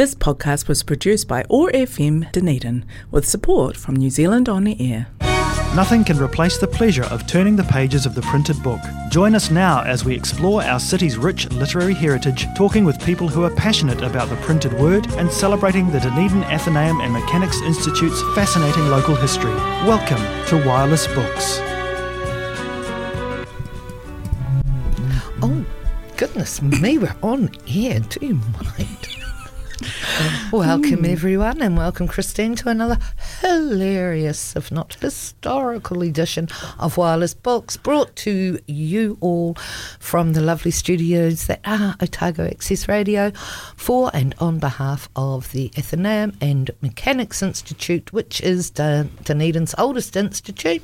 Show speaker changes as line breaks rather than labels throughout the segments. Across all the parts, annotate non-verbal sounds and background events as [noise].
This podcast was produced by OAR FM Dunedin with support from New Zealand On the Air.
Nothing can replace the pleasure of turning the pages of the printed book. Join us now as we explore our city's rich literary heritage, talking with people who are passionate about the printed word and celebrating the Dunedin Athenaeum and Mechanics Institute's fascinating local history. Welcome to Wireless Books.
Oh, goodness me, we're on air. Do you mind? Welcome, hmm. everyone, and welcome, Christine, to another hilarious, if not historical, edition of Wireless Books brought to you all from the lovely studios that are Otago Access Radio for and on behalf of the Athenaeum and Mechanics Institute, which is Dunedin's oldest institute.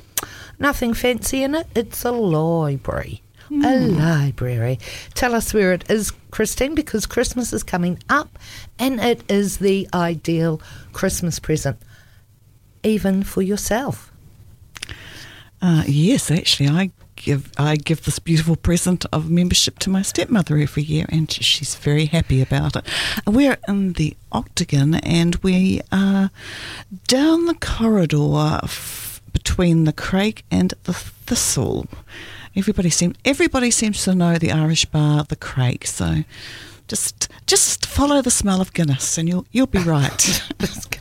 Nothing fancy in it, it's a library. A library. Tell us where it is, Christine, because Christmas is coming up and it is the ideal Christmas present, even for yourself.
Uh, yes, actually, I give I give this beautiful present of membership to my stepmother every year, and she's very happy about it. We're in the Octagon, and we are down the corridor f- between the Craic and the Thistle. Everybody seems everybody seems to know the Irish bar, the Craic, so. Just, just follow the smell of Guinness, and you'll you'll be right. [laughs]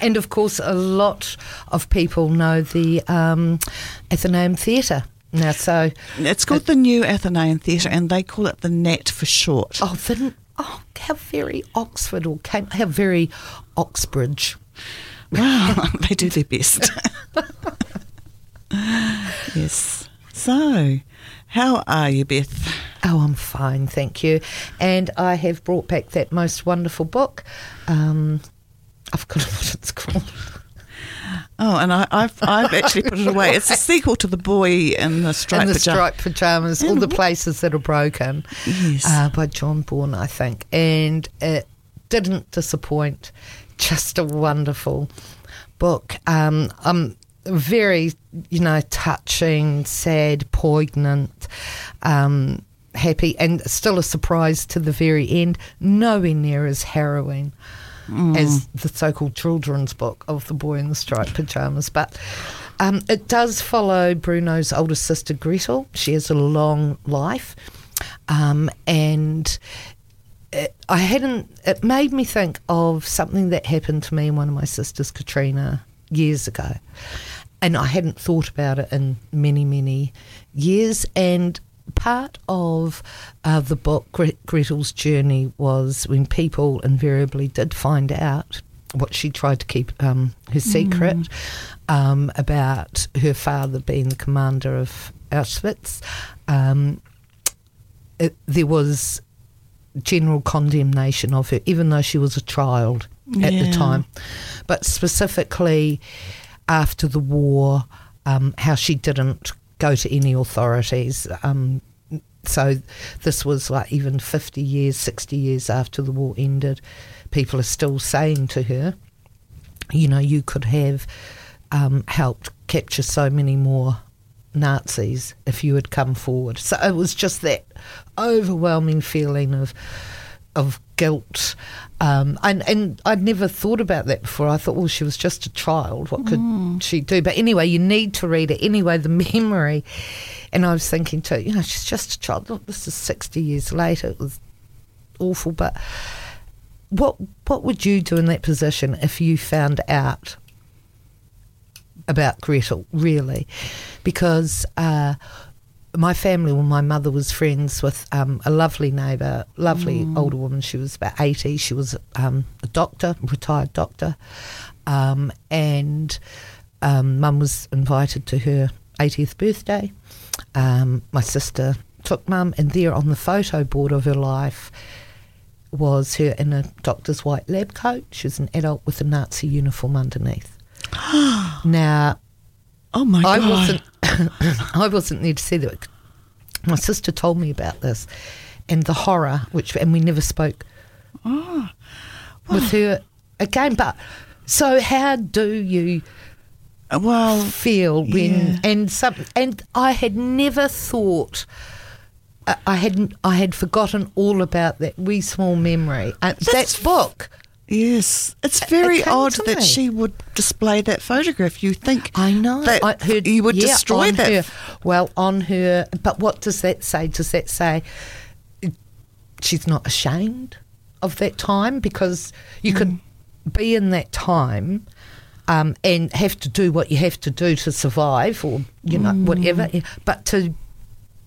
And of course, a lot of people know the um, Athenaeum Theatre now. So,
it's called the New Athenaeum Theatre, and they call it the Net for short.
oh, the, oh, how very Oxford or Cam- how very Oxbridge.
Wow, [laughs] they do their best. [laughs] yes. So, how are you, Beth?
Oh, I'm fine, thank you. And I have brought back that most wonderful book. Um, I've forgotten what it's called.
Oh, and I, I've I've actually put it away. It's a [laughs] sequel to the boy in the striped
and the
pajama-
striped pajamas, all the places that are broken,
Yes.
uh, by John Boyne, I think, and it didn't disappoint. Just a wonderful book. Um, I'm very, you know, touching, sad, poignant, um, happy, and still a surprise to the very end. Nowhere near as harrowing as the so-called children's book of the boy in the striped pajamas, but. Um, it does follow Bruno's older sister Gretel. She has a long life, um, and it, I hadn't. It made me think of something that happened to me and one of my sisters, Katrina, years ago, and I hadn't thought about it in many, many years. And part of uh, the book, Gre- Gretel's journey, was when people invariably did find out what she tried to keep um, her secret um, about her father being the commander of Auschwitz. Um, it, there was general condemnation of her, even though she was a child at the time. But specifically after the war, um, how she didn't go to any authorities. Um, so this was like even 50 years, 60 years after the war ended. People are still saying to her, you know, you could have um, helped capture so many more Nazis if you had come forward. So it was just that overwhelming feeling of of guilt, um, and and I'd never thought about that before. I thought, well, she was just a child. What could she do? But anyway, you need to read it anyway. The [laughs] memory, and I was thinking too, you know, she's just a child. Look, this is sixty years later. It was awful, but what what would you do in that position if you found out about Gretel, really? Because uh, my family, well, my mother was friends with um, a lovely neighbour, lovely older woman. She was about 80. She was um, a doctor, retired doctor. Um, and um, mum was invited to her 80th birthday. Um, my sister took mum, and there on the photo board of her life was her in a doctor's white lab coat. She was an adult with a Nazi uniform underneath. [gasps] now,
Oh my
I
god!
wasn't. [coughs] I wasn't there to see that. My sister told me about this, and the horror, which and we never spoke Oh, with her again. But so, how do you
Well,
feel when
yeah.
and some and I had never thought I, hadn't. I had forgotten all about that wee small memory. Uh,
That's
that book.
Yes, it's very odd that
me.
she would display that photograph. You think
I know.
that
I heard,
you would
yeah,
destroy that.
Her. Well, on her. But what does that say? Does that say she's not ashamed of that time? Because you could
Mm.
be in that time um, and have to do what you have to do to survive, or you know
Mm.
whatever. But to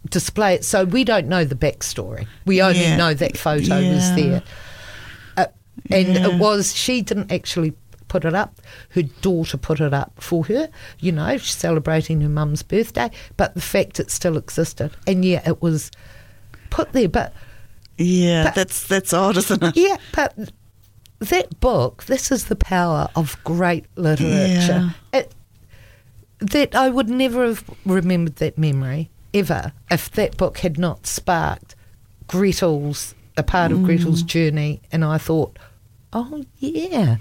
display it, so we don't know the backstory. We only
Yeah.
know that photo was there. And
Yeah.
it was she didn't actually put it up her daughter put it up for her you know celebrating her mum's birthday but the fact it still existed and yeah it was put there but
Yeah,
But-
that's that's odd, isn't it?
yeah but that book this is the power of great literature it, that i would never have remembered that memory ever if that book had not sparked gretel's a part of gretel's journey and i thought oh yeah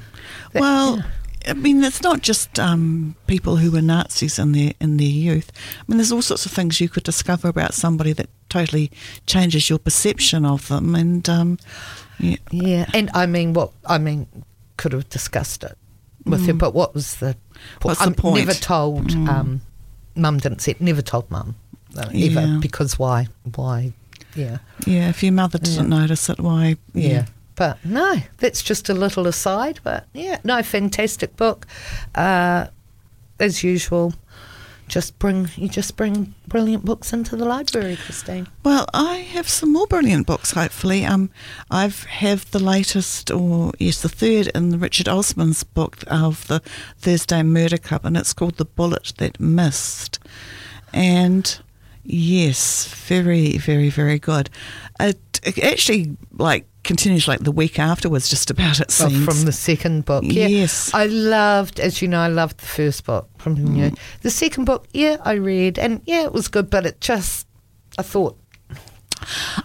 That-
Well, I mean, it's not just um, people who were Nazis in their in their youth. I mean, there's all sorts of things you could discover about somebody that totally changes your perception of them. And um, yeah,
Yeah, and I mean, what I mean, could have discussed it with her, but what was the?
Mm. What's the
I'm
point? Mm.
Never told. Um, mum didn't say. Never told mum. uh,
Yeah.
Ever because why? Why? Yeah,
yeah, if your mother didn't notice it, why?
yeah. But no, that's just a little aside. But yeah, no, fantastic book. Uh, as usual, just bring you just bring brilliant books into the library, Christine.
Well, I have some more brilliant books. Hopefully, um, I've have the latest, or yes, the third in Richard Osman's book of the Thursday Murder Club, and it's called "The Bullet That Missed." And yes, very, very, very good. It, it actually like continues like the week afterwards, just about it
Oh,
seems.
from the second book. Yeah.
Yes.
I loved, as you know, I loved the first book from you.
Mm.
The second book, yeah, I read, and yeah, it was good, but it just, I thought,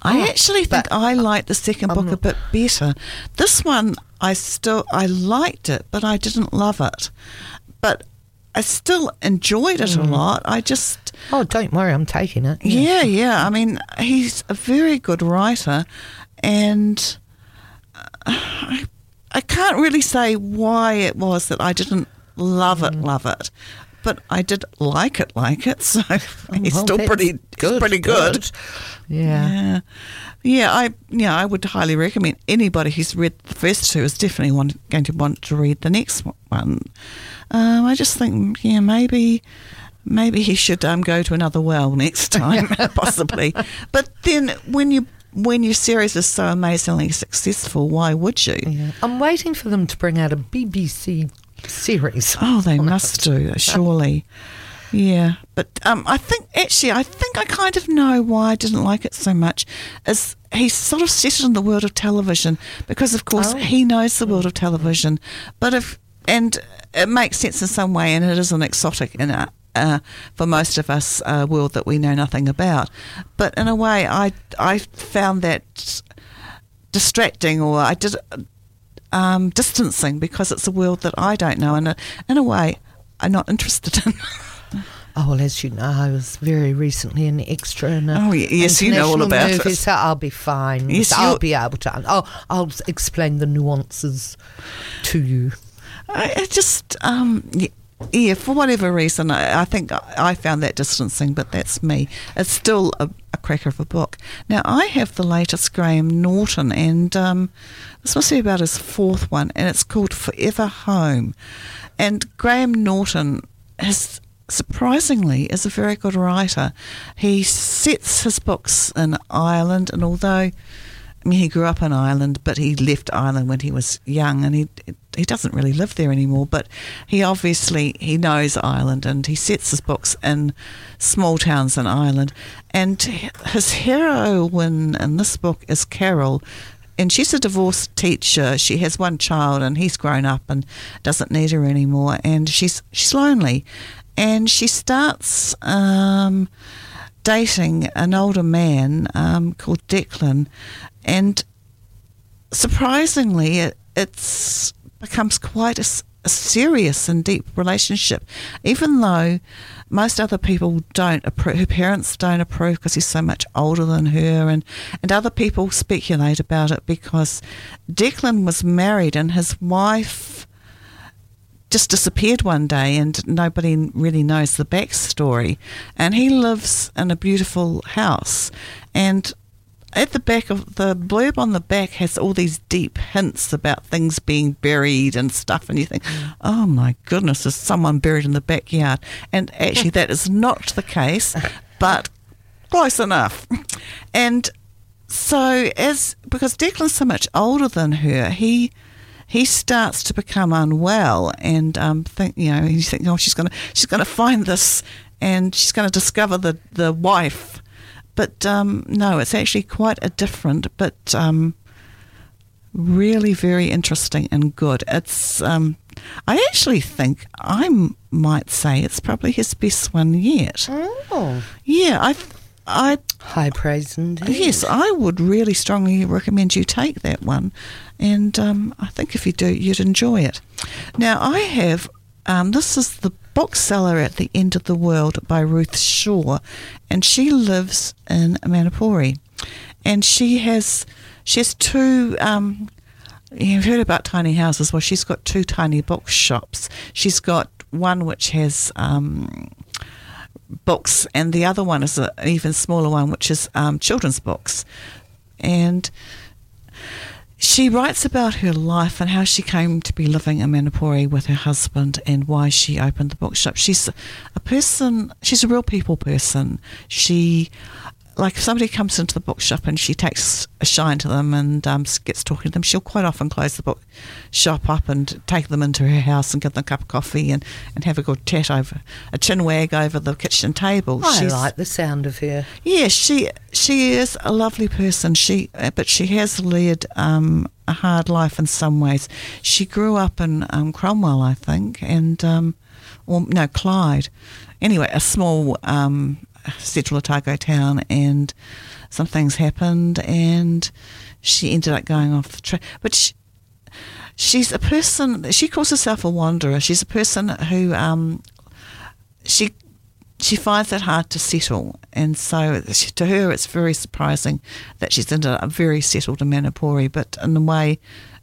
I
Oh,
actually think I liked the 2nd
I'm
book a bit better. This one, I still I liked it, but I didn't love it. But I still enjoyed it a
Mm.
lot. I just
oh, don't worry, I'm taking it.
yeah, yeah. I mean, he's a very good writer, and uh, I, I can't really say why it was that I didn't love
Mm.
it, love it. But I did like it, like it. [laughs] So he's
Oh, Well,
still pretty, he's pretty good.
Yeah.
Yeah, yeah. I yeah, I would highly recommend anybody who's read the first two is definitely want, going to want to read the next one. Um, I just think yeah, maybe maybe he should um, go to another well next time, [laughs] possibly. But then when you when your series is so amazingly successful, why would you?
Yeah. I'm waiting for them to bring out a BBC series.
Oh, they [laughs] must
it.
do, surely. Yeah, but um, I think actually, I think I kind of know why I didn't like it so much. Is he's sort of set it in the world of television because, of course,
Oh.
he knows the world of television. But if and it makes sense in some way, and it is an exotic in a, uh, for most of us uh, world that we know nothing about. But in a way, I I found that distracting, or I did um, distancing because it's a world that I don't know, and uh, in a way, I'm not interested in. [laughs]
Oh, well, as you know, I was very recently an extra in a
Oh, yes, you know all about
movie,
it.
So I'll be fine.
Yes,
I'll be able to. Oh, I'll explain the nuances to you.
I, just, um, yeah, for whatever reason, I, I think I, found that distancing, but that's me. It's still a, a cracker of a book. Now, I have the latest Graham Norton, and um, this must be about his fourth one, and it's called Forever Home. And Graham Norton has surprisingly is a very good writer. He sets his books in Ireland, and although he grew up in Ireland, but he left Ireland when he was young, and he he doesn't really live there anymore. But he obviously he knows Ireland, and he sets his books in small towns in Ireland. And his heroine in this book is Carol, and she's a divorced teacher. She has one child, and he's grown up and doesn't need her anymore. And she's she's lonely, and she starts. Um, dating an older man um, called Declan, and surprisingly, it it's becomes quite a serious and deep relationship, even though most other people don't approve. Her parents don't approve because he's so much older than her, and and other people speculate about it because Declan was married and his wife just disappeared one day and nobody really knows the backstory. And he lives in a beautiful house. And at the back of the blurb on the back has all these deep hints about things being buried and stuff. And you think, oh my goodness, is someone buried in the backyard? And actually, that is not the case, [laughs] but close enough. And so, as because Declan's so much older than her, he he starts to become unwell and um, think you know he's thinking oh she's gonna she's gonna find this and she's gonna discover the the wife, but um, no, it's actually quite a different but um, really very interesting and good. It's um, I actually think I might say it's probably his best one yet.
Oh,
Yeah, I. I
high praise indeed.
Yes, I would really strongly recommend you take that one, and um, I think if you do, you'd enjoy it. Now, I have um, this is the bookseller at the end of the world by Ruth Shaw, and she lives in Manapouri, and she has she has two. Um, You've heard about tiny houses. Well, she's got two tiny bookshops. She's got one which has um, books, and the other one is an even smaller one, which is um, children's books. And she writes about her life and how she came to be living in Manapouri with her husband and why she opened the bookshop. She's a person, she's a real people person. She, like, if somebody comes into the bookshop and she takes a shine to them and um, gets talking to them, she'll quite often close the bookshop up and take them into her house and give them a cup of coffee and, and have a good chat over a chin wag over the kitchen table.
I
She's-
like the sound of her.
yeah, she she is a lovely person. She uh, but she has led um, a hard life in some ways. She grew up in um, Cromwell, I think, and um, or no Clyde. Anyway, a small um, Central Otago town, and some things happened, and she ended up going off the track. But she, she's a person. She calls herself a wanderer. She's a person who um, she she finds it hard to settle, and so she- to her it's very surprising that she's ended up very settled in Manapouri. But in a way,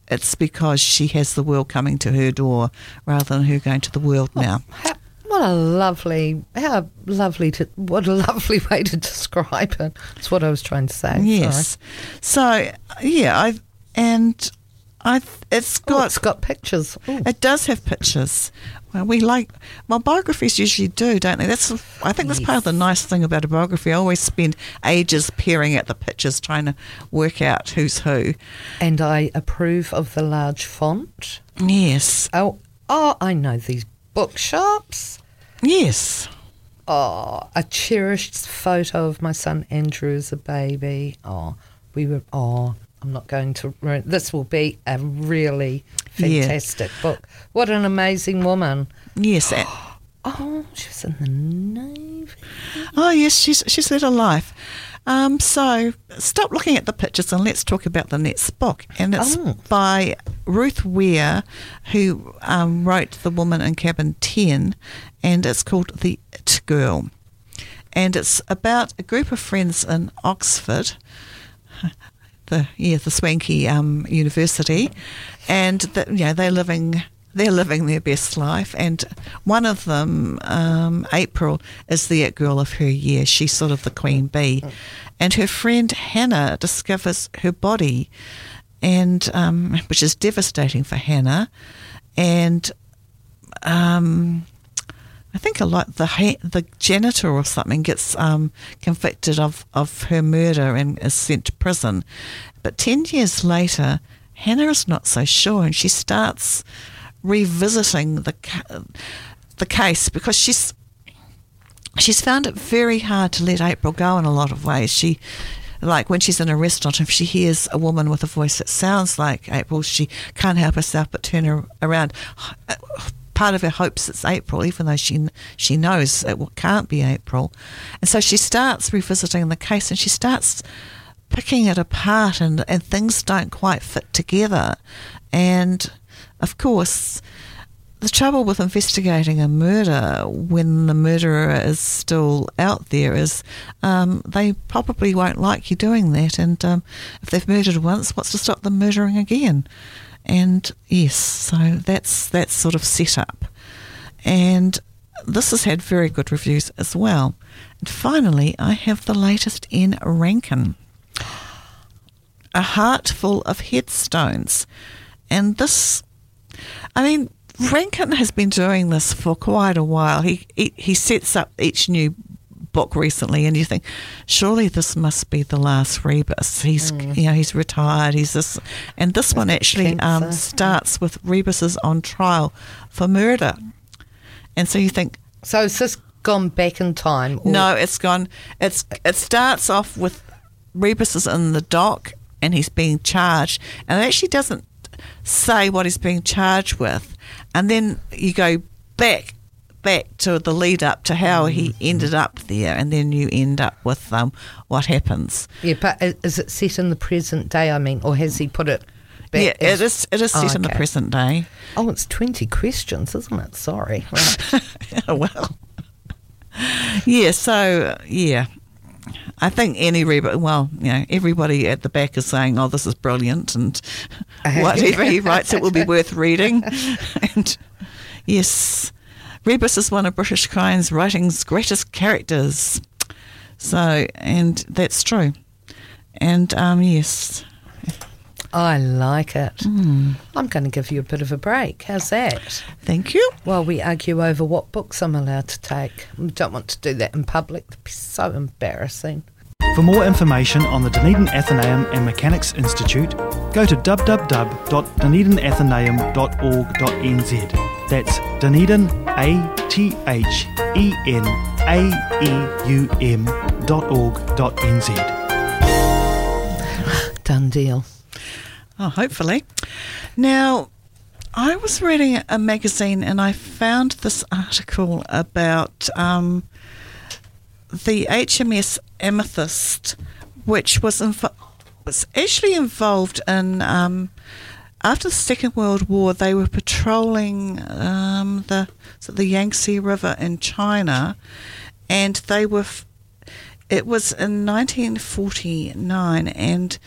it's because she has the world coming to her door rather than her going to the world now.
How, what a lovely, how lovely to, what a [laughs] lovely way to describe it. That's what I was trying to say.
Yes. So yeah, I and I it's
Sorry. Oh,
got
it's got pictures. Ooh.
It does have pictures. Well, we like well biographies usually do, don't they? That's I think that's part of the nice thing about a biography. I always spend ages peering at the pictures, trying to work out who's who.
And I approve of the large font.
Yes,
Oh, oh, I know these bookshops.
Yes,
Oh, a cherished photo of my son Andrew as a baby. Oh, we were. Oh, I'm not going to ruin. This will be a really
Yeah.
fantastic book. What an amazing woman.
yes. A- [gasps]
Oh, she was in the navy.
Oh yes, she's she's led a life. Um, so stop looking at the pictures and let's talk about the next book. And it's
Oh.
by Ruth Ware, who um, wrote The Woman in Cabin 10, and it's called The It Girl. And it's about a group of friends in Oxford, [laughs] the yeah the swanky um, university, and that you know they're living they're living their best life. And one of them, um, April, is the it girl of her year. She's sort of the queen bee, and her friend Hannah discovers her body, and um, which is devastating for Hannah, and um, I think a lot the ha- the janitor or something gets um, convicted of, of her murder and is sent to prison. But ten years later, Hannah is not so sure, and she starts revisiting the the case because she's she's found it very hard to let April go in a lot of ways. She like when she's in a restaurant, if she hears a woman with a voice that sounds like April, she can't help herself but turn her around. Part of her hopes it's April, even though she she knows it can't be April, and so she starts revisiting the case and she starts picking it apart, and and things don't quite fit together, and of course the trouble with investigating a murder when the murderer is still out there is um, they probably won't like you doing that. And um, if they've murdered once, what's to stop them murdering again? And yes, so that's that sort of setup. And this has had very good reviews as well. And finally, I have the latest Ian Rankin. A heart full of headstones. And this, I mean, Rankin has been doing this for quite a while. He, he, he sets up each new book recently, and you think, surely this must be the last Rebus. He's mm. you know he's retired. He's this, and this one actually um, starts with Rebus is on trial for murder, and so you think,
so is this gone back in time?
Or? No, it's gone. It's it starts off with Rebus is in the dock and he's being charged, and it actually doesn't say what he's being charged with, and then you go back back to the lead up to how he mm. ended up there, and then you end up with um, what happens.
Yeah, but is it set in the present day? I mean, or has he put it? Back
yeah, it is. It is set oh, okay. in the present day.
Oh, it's twenty questions, isn't it? Sorry. [laughs] Right.
well, yeah. So yeah, I think any reader, well, you know, everybody at the back is saying, "Oh, this is brilliant," and whatever he writes, it will be worth reading. [laughs] and yes, Rebus is one of British Crime's writing's greatest characters. So, and that's true. And um, yes.
I like it. Mm. I'm going to give you a bit of a break. How's that?
Thank you.
While we argue over what books I'm allowed to take. I don't want to do that in public. It'd be so embarrassing.
For more information on the Dunedin Athenaeum and Mechanics Institute, go to www.dunedinathenaeum.org.nz. That's Dunedin, A T H E N A E U M dot org dot nz.
Done deal.
Oh, hopefully. Now, I was reading a magazine and I found this article about um, the HMS Amethyst, which was inv- was actually involved in um, after the Second World War, they were patrolling um, the so the Yangtze River in China, and they were. F- it was in 1949, and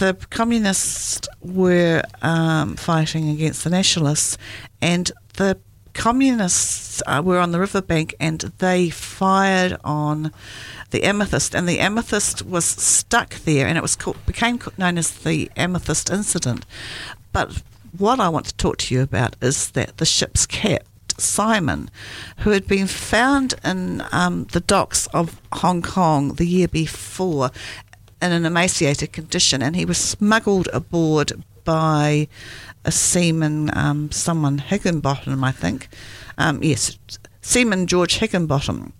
the communists were um, fighting against the nationalists, and the communists uh, were on the riverbank, and they fired on the amethyst, and the amethyst was stuck there, and it was called, became known as the amethyst incident. But what I want to talk to you about is that the ship's captain, Simon, who had been found in um, the docks of Hong Kong the year before in an emaciated condition, and he was smuggled aboard by a seaman, um, someone Higginbottom, I think. Um, yes, Seaman George Higginbottom.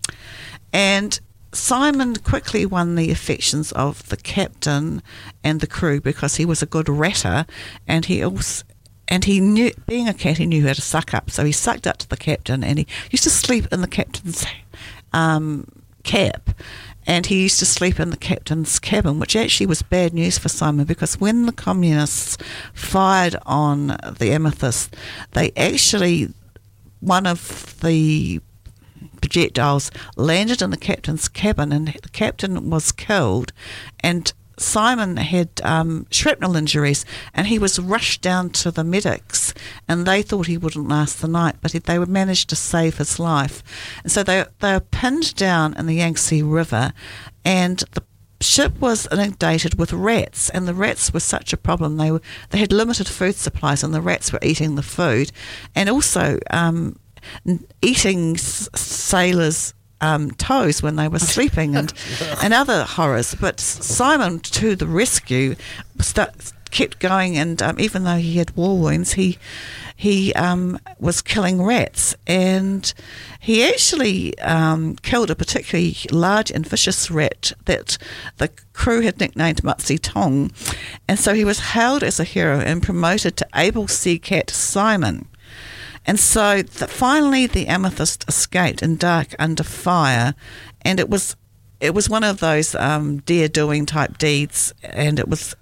And Simon quickly won the affections of the captain and the crew because he was a good ratter, and he also and he knew being a cat he knew how to suck up. So he sucked up to the captain, and he used to sleep in the captain's um, cap. And he used to sleep in the captain's cabin, which actually was bad news for Simon because when the communists fired on the Amethyst, they actually, one of the projectiles landed in the captain's cabin, and the captain was killed. And Simon had um, shrapnel injuries, and he was rushed down to the medics, and they thought he wouldn't last the night, but they would manage to save his life. And so they they were pinned down in the Yangtze River, and the ship was inundated with rats, and the rats were such a problem. They were they had limited food supplies, and the rats were eating the food, and also um, eating sailors' um, toes when they were sleeping and, [laughs] and other horrors. But Simon, to the rescue, start, kept going, and um, even though he had war wounds, he he um, was killing rats, and he actually um, killed a particularly large and vicious rat that the crew had nicknamed Mao Tse Tung, and so he was hailed as a hero and promoted to able sea cat Simon. And so the, finally, the amethyst escaped in dark under fire, and it was it was one of those um, dear doing type deeds, and it was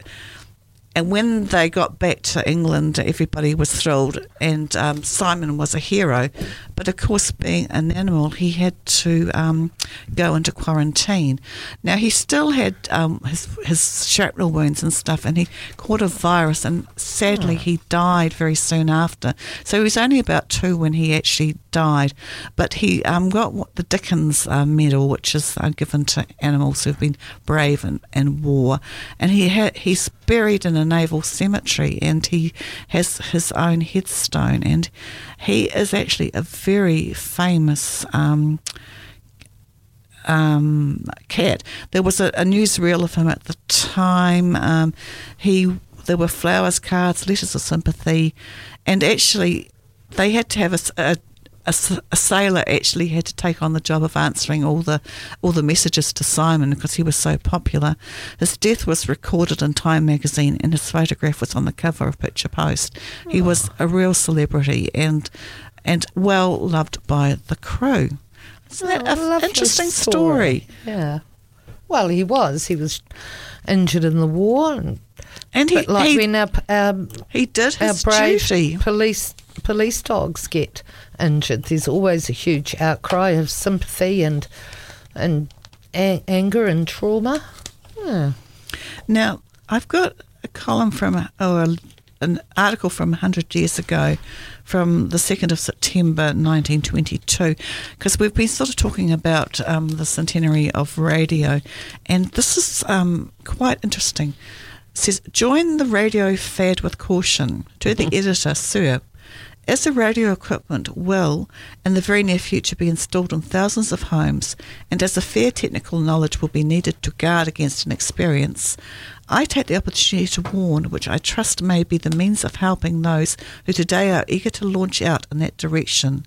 and when they got back to England, everybody was thrilled, and um, Simon was a hero. But of course, being an animal, he had to um, go into quarantine. Now he still had um, his his shrapnel wounds and stuff, and he caught a virus, and sadly he died very soon after. So he was only about two when he actually died. But he um, got the Dickens uh, Medal, which is uh, given to animals who've been brave in, in war, and he had he's buried in a naval cemetery, and he has his own headstone, and he is actually a very famous. Um, um, cat. There was a, a newsreel of him at the time. Um, he there were flowers, cards, letters of sympathy, and actually they had to have a, a a, a, sailor actually had to take on the job of answering all the all the messages to Simon because he was so popular. His death was recorded in Time magazine, and his photograph was on the cover of Picture Post. He was a real celebrity and and well loved by the crew. Isn't that
Oh,
an interesting story?
Yeah. Well, he was. He was injured in the war, and,
And he
like
he,
when our, our,
he did
our brave
duty.
police police dogs get injured, there's always a huge outcry of sympathy and and a- anger and trauma. Yeah.
Now, I've got a column from, a, or a, an article from 100 years ago, from the 2nd of September 1922, because we've been sort of talking about um, the centenary of radio, and this is um, quite interesting. It says, Join the radio fad with caution. To the editor, Sir. As the radio equipment will, in the very near future, be installed in thousands of homes, and as a fair technical knowledge will be needed to guard against an experience, I take the opportunity to warn, which I trust may be the means of helping those who today are eager to launch out in that direction.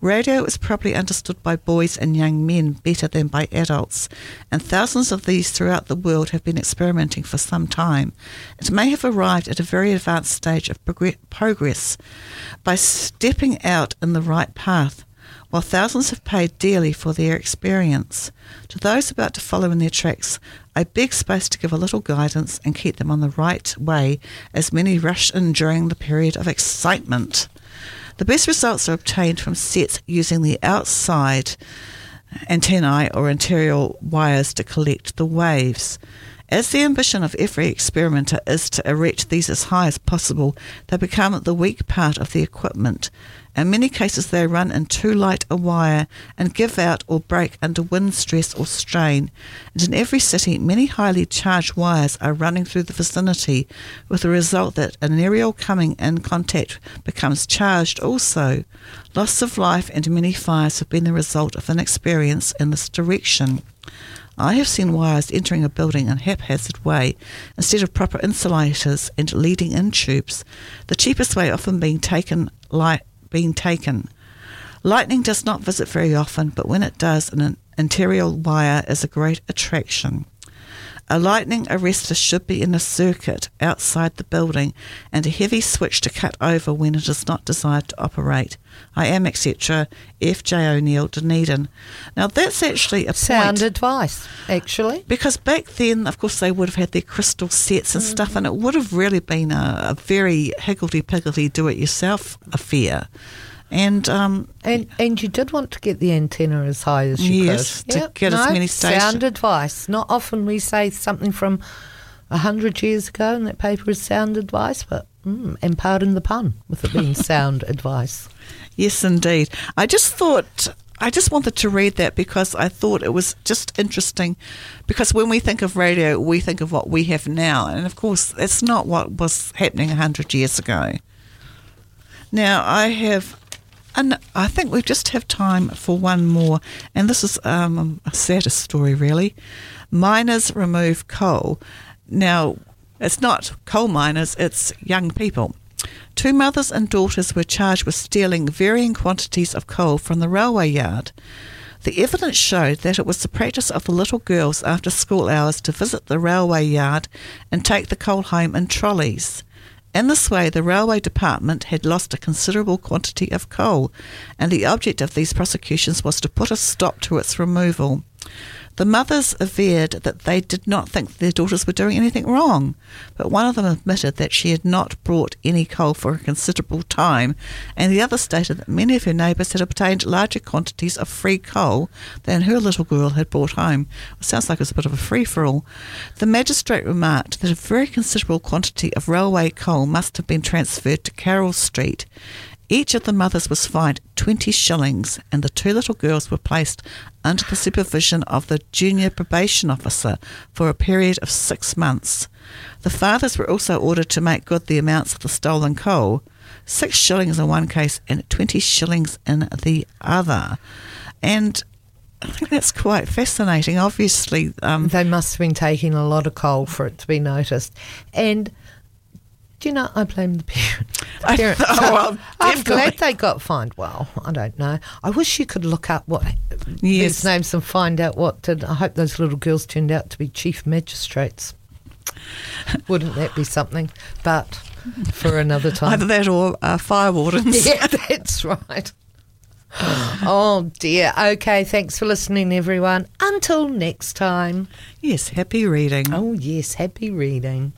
Radio is probably understood by boys and young men better than by adults, and thousands of these throughout the world have been experimenting for some time. It may have arrived at a very advanced stage of progress by stepping out in the right path, while thousands have paid dearly for their experience. To those about to follow in their tracks, I beg space to give a little guidance and keep them on the right way as many rush in during the period of excitement. The best results are obtained from sets using the outside antennae or interior wires to collect the waves. As the ambition of every experimenter is to erect these as high as possible, they become the weak part of the equipment. In many cases, they run in too light a wire and give out or break under wind stress or strain. And in every city, many highly charged wires are running through the vicinity, with the result that an aerial coming in contact becomes charged also. Loss of life and many fires have been the result of inexperience in this direction. I have seen wires entering a building in a haphazard way instead of proper insulators and leading in tubes, the cheapest way often being taken light being taken. Lightning does not visit very often, but when it does, an interior wire is a great attraction. A lightning arrestor should be in a circuit outside the building and a heavy switch to cut over when it is not desired to operate. I am, etc. F. J. O'Neill, Dunedin. Now that's actually a
Sound
point.
advice, actually.
Because back then, of course, they would have had their crystal sets and stuff, and it would have really been a, a very higgledy-piggledy do-it-yourself affair. And um,
And and you did want to get the antenna as high as you
Yes,
could.
to get as many stations-
Sound advice. Not often we say something from a hundred years ago in that paper is sound advice, but mm, and pardon the pun with it being [laughs] sound advice.
yes, indeed. I just thought. I just wanted to read that because I thought it was just interesting. Because when we think of radio, we think of what we have now, and of course, it's not what was happening hundred years ago. Now I have, and I think we just have time for one more, and this is um, a saddest story, really. Miners remove coal. Now, it's not coal miners; it's young people. Two mothers and daughters were charged with stealing varying quantities of coal from the railway yard. The evidence showed that it was the practice of the little girls after school hours to visit the railway yard and take the coal home in trolleys. In this way, the railway department had lost a considerable quantity of coal, and the object of these prosecutions was to put a stop to its removal. The mothers averred that they did not think their daughters were doing anything wrong, but one of them admitted that she had not brought any coal for a considerable time, and the other stated that many of her neighbours had obtained larger quantities of free coal than her little girl had brought home. It sounds like it was a bit of a free for all. The magistrate remarked that a very considerable quantity of railway coal must have been transferred to Carroll Street. Each of the mothers was fined 20 shillings, and the two little girls were placed under the supervision of the junior probation officer for a period of six months. The fathers were also ordered to make good the amounts of the stolen coal six shillings in one case and 20 shillings in the other. And I think that's quite fascinating. Obviously, um,
They must have been taking a lot of coal for it to be noticed. And do you know, I blame the parents. [laughs] The
I-
parents.
oh, well,
I'm glad they got fined. Well, I don't know. I wish you could look up what
Yes.
these names and find out what did. I hope those little girls turned out to be chief magistrates. Wouldn't that be something? But for another time.
either that or uh, fire wardens. [laughs]
yeah, that's right. Oh dear. Okay, thanks for listening, everyone. Until next time.
Yes, happy reading.
Oh, yes, happy reading.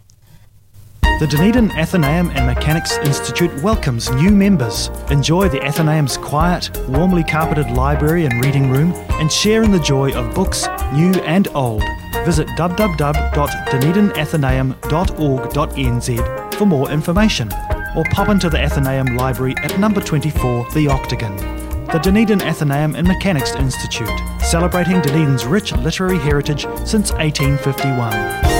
The Dunedin Athenaeum and Mechanics Institute welcomes new members. Enjoy the Athenaeum's quiet, warmly carpeted library and reading room and share in the joy of books, new and old. Visit www.dunedinathenaeum.org.nz for more information or pop into the Athenaeum Library at number 24, The Octagon. The Dunedin Athenaeum and Mechanics Institute, celebrating Dunedin's rich literary heritage since 1851.